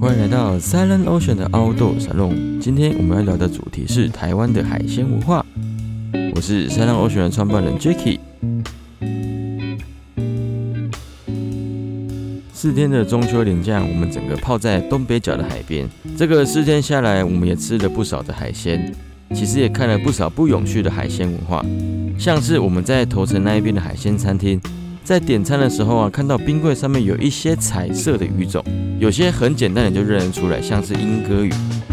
欢迎来到 Silent Ocean 的 Outdoor 沙龙。今天我们要聊的主题是台湾的海鲜文化。我是 Silent Ocean 的创办人 Jacky。四天的中秋连假，我们整个泡在东北角的海边。这个四天下来，我们也吃了不少的海鲜，其实也看了不少不永续的海鲜文化，像是我们在头城那一边的海鲜餐厅。在点餐的时候啊，看到冰柜上面有一些彩色的鱼种，有些很简单的就认得出来，像是莺歌鱼。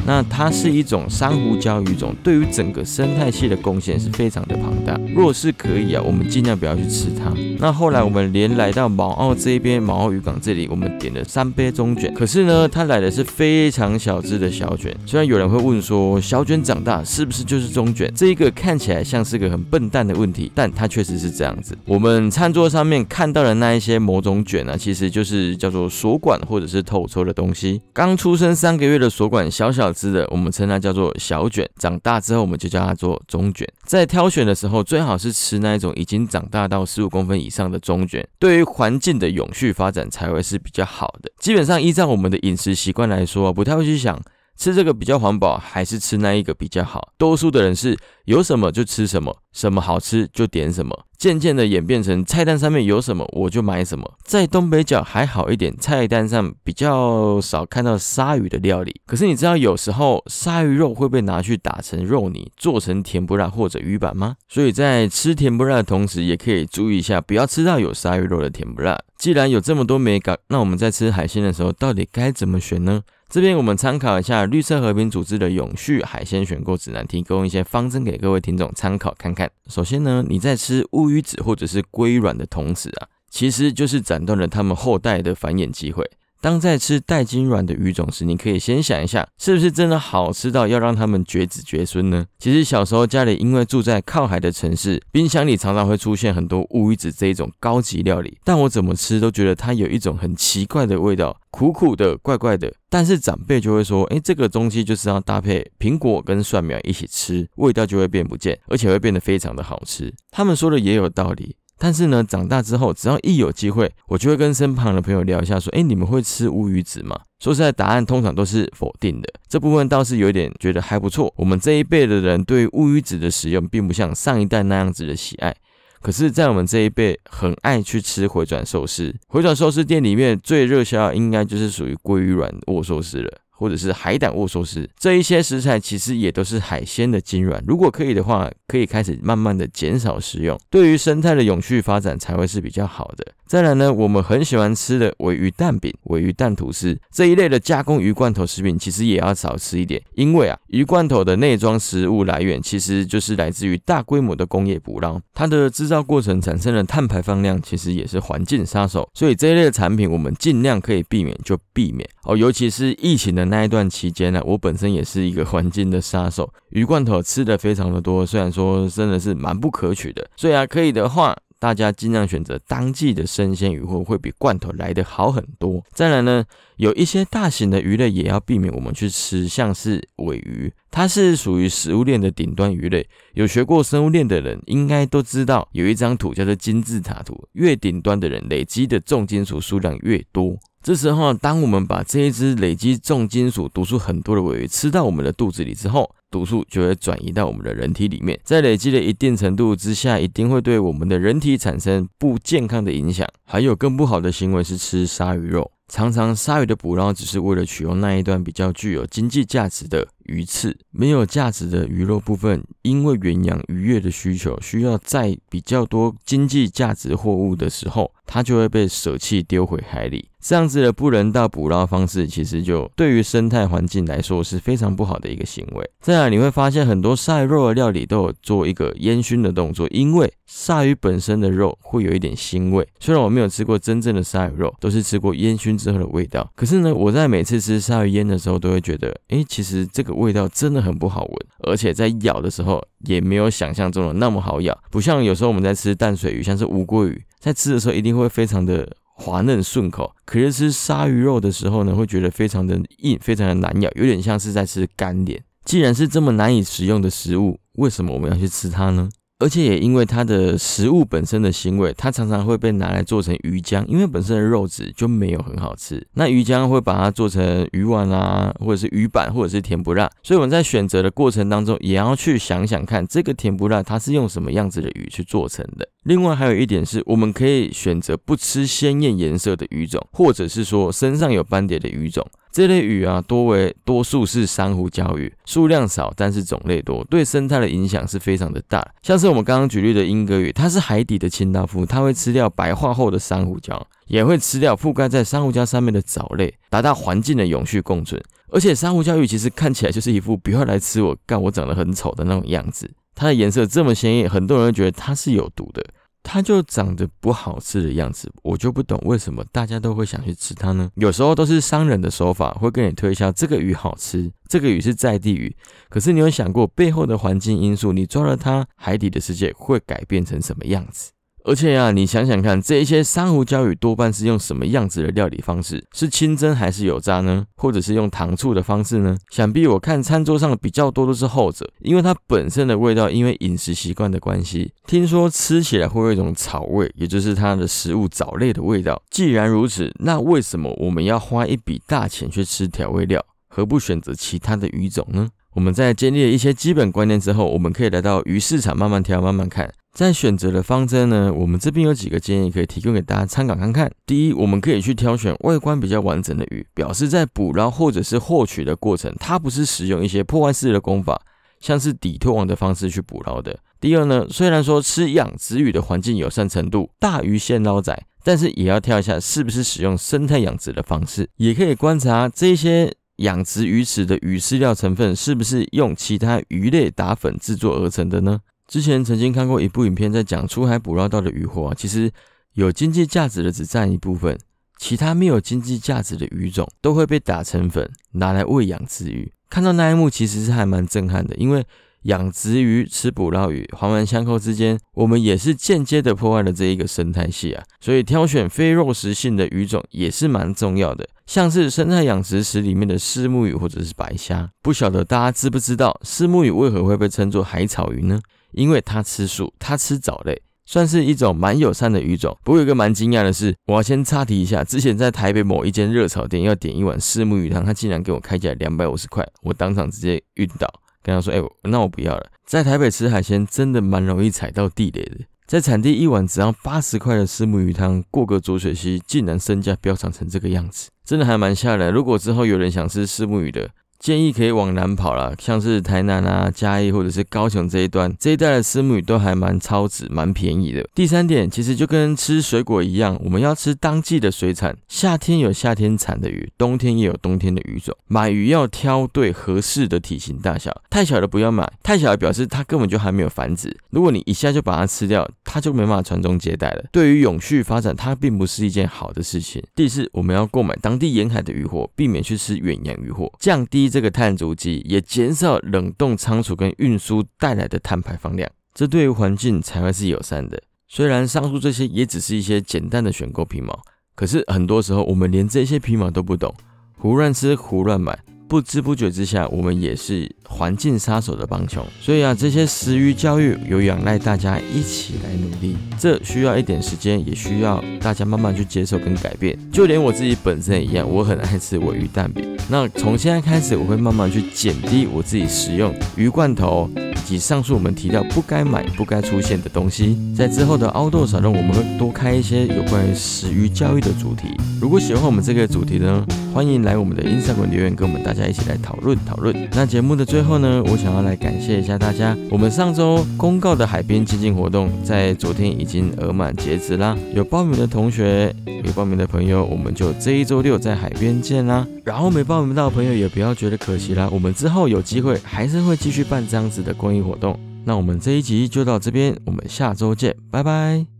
那它是一种珊瑚礁鱼种，对于整个生态系的贡献是非常的庞大。若是可以啊，我们尽量不要去吃它。那后来我们连来到毛澳这边，毛澳渔港这里，我们点了三杯中卷。可是呢，它来的是非常小只的小卷。虽然有人会问说，小卷长大是不是就是中卷？这一个看起来像是个很笨蛋的问题，但它确实是这样子。我们餐桌上面看到的那一些某种卷呢，其实就是叫做锁管或者是透抽的东西。刚出生三个月的锁管，小小。只的，我们称它叫做小卷，长大之后我们就叫它做中卷。在挑选的时候，最好是吃那一种已经长大到十五公分以上的中卷，对于环境的永续发展才会是比较好的。基本上依照我们的饮食习惯来说，不太会去想。吃这个比较环保，还是吃那一个比较好？多数的人是有什么就吃什么，什么好吃就点什么，渐渐的演变成菜单上面有什么我就买什么。在东北角还好一点，菜单上比较少看到鲨鱼的料理。可是你知道有时候鲨鱼肉会被拿去打成肉泥，做成甜不辣或者鱼板吗？所以在吃甜不辣的同时，也可以注意一下，不要吃到有鲨鱼肉的甜不辣。既然有这么多美感，那我们在吃海鲜的时候，到底该怎么选呢？这边我们参考一下绿色和平组织的永续海鲜选购指南，提供一些方针给各位听众参考看看。首先呢，你在吃乌鱼子或者是龟卵的同时啊，其实就是斩断了它们后代的繁衍机会。当在吃带金软的鱼种时，你可以先想一下，是不是真的好吃到要让他们绝子绝孙呢？其实小时候家里因为住在靠海的城市，冰箱里常常会出现很多乌鱼子这一种高级料理，但我怎么吃都觉得它有一种很奇怪的味道，苦苦的、怪怪的。但是长辈就会说，哎，这个东西就是要搭配苹果跟蒜苗一起吃，味道就会变不见，而且会变得非常的好吃。他们说的也有道理。但是呢，长大之后，只要一有机会，我就会跟身旁的朋友聊一下，说：“哎，你们会吃乌鱼子吗？”说实在，答案通常都是否定的。这部分倒是有点觉得还不错。我们这一辈的人对乌鱼子的使用，并不像上一代那样子的喜爱。可是，在我们这一辈，很爱去吃回转寿司。回转寿司店里面最热销，应该就是属于鲑鱼软握寿司了。或者是海胆握寿司，这一些食材其实也都是海鲜的精软。如果可以的话，可以开始慢慢的减少食用，对于生态的永续发展才会是比较好的。再来呢，我们很喜欢吃的尾鱼蛋饼、尾鱼蛋吐司这一类的加工鱼罐头食品，其实也要少吃一点，因为啊，鱼罐头的内装食物来源其实就是来自于大规模的工业捕捞，它的制造过程产生的碳排放量其实也是环境杀手，所以这一类的产品我们尽量可以避免就避免哦，尤其是疫情的那一段期间呢，我本身也是一个环境的杀手，鱼罐头吃的非常的多，虽然说真的是蛮不可取的，所以啊，可以的话。大家尽量选择当季的生鲜鱼货，会比罐头来的好很多。再来呢，有一些大型的鱼类也要避免我们去吃，像是尾鱼，它是属于食物链的顶端鱼类。有学过生物链的人应该都知道，有一张图叫做金字塔图，越顶端的人累积的重金属数量越多。这时候，当我们把这一只累积重金属毒素很多的尾鱼吃到我们的肚子里之后，毒素就会转移到我们的人体里面，在累积的一定程度之下，一定会对我们的人体产生不健康的影响。还有更不好的行为是吃鲨鱼肉，常常鲨鱼的捕捞只是为了取用那一段比较具有经济价值的鱼刺，没有价值的鱼肉部分，因为远洋渔业的需求，需要在比较多经济价值货物的时候。它就会被舍弃丢回海里，这样子的不人道捕捞方式，其实就对于生态环境来说是非常不好的一个行为。再来，你会发现很多鲨鱼肉的料理都有做一个烟熏的动作，因为鲨鱼本身的肉会有一点腥味。虽然我没有吃过真正的鲨鱼肉，都是吃过烟熏之后的味道，可是呢，我在每次吃鲨鱼烟的时候，都会觉得，哎，其实这个味道真的很不好闻，而且在咬的时候也没有想象中的那么好咬，不像有时候我们在吃淡水鱼，像是乌龟鱼。在吃的时候一定会非常的滑嫩顺口，可是吃鲨鱼肉的时候呢，会觉得非常的硬，非常的难咬，有点像是在吃干脸。既然是这么难以食用的食物，为什么我们要去吃它呢？而且也因为它的食物本身的腥味，它常常会被拿来做成鱼浆，因为本身的肉质就没有很好吃。那鱼浆会把它做成鱼丸啊，或者是鱼板，或者是甜不辣。所以我们在选择的过程当中，也要去想想看，这个甜不辣它是用什么样子的鱼去做成的。另外还有一点是，我们可以选择不吃鲜艳颜色的鱼种，或者是说身上有斑点的鱼种。这类鱼啊，多为多数是珊瑚礁鱼，数量少，但是种类多，对生态的影响是非常的大。像是我们刚刚举例的英格鱼，它是海底的清道夫，它会吃掉白化后的珊瑚礁，也会吃掉覆盖在珊瑚礁上面的藻类，达到环境的永续共存。而且珊瑚礁鱼其实看起来就是一副不要来吃我，干我长得很丑的那种样子。它的颜色这么鲜艳，很多人会觉得它是有毒的。它就长得不好吃的样子，我就不懂为什么大家都会想去吃它呢？有时候都是商人的手法，会跟你推销这个鱼好吃，这个鱼是在地鱼。可是你有想过背后的环境因素？你抓了它，海底的世界会改变成什么样子？而且呀，你想想看，这一些珊瑚礁鱼多半是用什么样子的料理方式？是清蒸还是油炸呢？或者是用糖醋的方式呢？想必我看餐桌上比较多都是后者，因为它本身的味道，因为饮食习惯的关系，听说吃起来会有一种草味，也就是它的食物藻类的味道。既然如此，那为什么我们要花一笔大钱去吃调味料？何不选择其他的鱼种呢？我们在建立了一些基本观念之后，我们可以来到鱼市场慢慢挑，慢慢看。在选择的方针呢，我们这边有几个建议可以提供给大家参考看看。第一，我们可以去挑选外观比较完整的鱼，表示在捕捞或者是获取的过程，它不是使用一些破坏式的功法，像是底拖网的方式去捕捞的。第二呢，虽然说吃养殖鱼的环境友善程度大于现捞仔，但是也要挑一下是不是使用生态养殖的方式，也可以观察这些养殖鱼池的鱼饲料成分是不是用其他鱼类打粉制作而成的呢？之前曾经看过一部影片，在讲出海捕捞到的渔获，其实有经济价值的只占一部分，其他没有经济价值的鱼种都会被打成粉，拿来喂养殖鱼。看到那一幕，其实是还蛮震撼的，因为。养殖鱼吃捕捞鱼，环环相扣之间，我们也是间接的破坏了这一个生态系啊。所以挑选非肉食性的鱼种也是蛮重要的，像是生态养殖池里面的虱目鱼或者是白虾。不晓得大家知不知道，虱目鱼为何会被称作海草鱼呢？因为它吃素，它吃藻类，算是一种蛮友善的鱼种。不过有个蛮惊讶的是，我要先插题一下，之前在台北某一间热炒店要点一碗虱目鱼汤，他竟然给我开价两百五十块，我当场直接晕倒。跟他说：“哎，那我不要了。在台北吃海鲜真的蛮容易踩到地雷的。在产地一碗只要八十块的石目鱼汤，过个浊水溪，竟然身价飙涨成这个样子，真的还蛮吓人。如果之后有人想吃石目鱼的，建议可以往南跑了，像是台南啊、嘉义或者是高雄这一段，这一带的丝木鱼都还蛮超值、蛮便宜的。第三点，其实就跟吃水果一样，我们要吃当季的水产，夏天有夏天产的鱼，冬天也有冬天的鱼种。买鱼要挑对合适的体型大小，太小的不要买，太小的表示它根本就还没有繁殖。如果你一下就把它吃掉，它就没办法传宗接代了。对于永续发展，它并不是一件好的事情。第四，我们要购买当地沿海的鱼货，避免去吃远洋鱼货，降低。这个碳足迹也减少冷冻仓储跟运输带来的碳排放量，这对于环境才会是友善的。虽然上述这些也只是一些简单的选购皮毛，可是很多时候我们连这些皮毛都不懂，胡乱吃胡乱买。不知不觉之下，我们也是环境杀手的帮凶。所以啊，这些食鱼教育有仰赖大家一起来努力，这需要一点时间，也需要大家慢慢去接受跟改变。就连我自己本身也一样，我很爱吃尾鱼蛋饼。那从现在开始，我会慢慢去减低我自己食用鱼罐头以。及上述我们提到不该买、不该出现的东西，在之后的凹豆少肉，我们会多开一些有关于食鱼教育的主题。如果喜欢我们这个主题呢，欢迎来我们的 Instagram 留言，跟我们大家一起来讨论讨论。那节目的最后呢，我想要来感谢一下大家，我们上周公告的海边基金活动，在昨天已经额满截止啦。有报名的同学，有报名的朋友，我们就这一周六在海边见啦。然后没报名到的朋友也不要觉得可惜啦，我们之后有机会还是会继续办这样子的公益活动。那我们这一集就到这边，我们下周见，拜拜。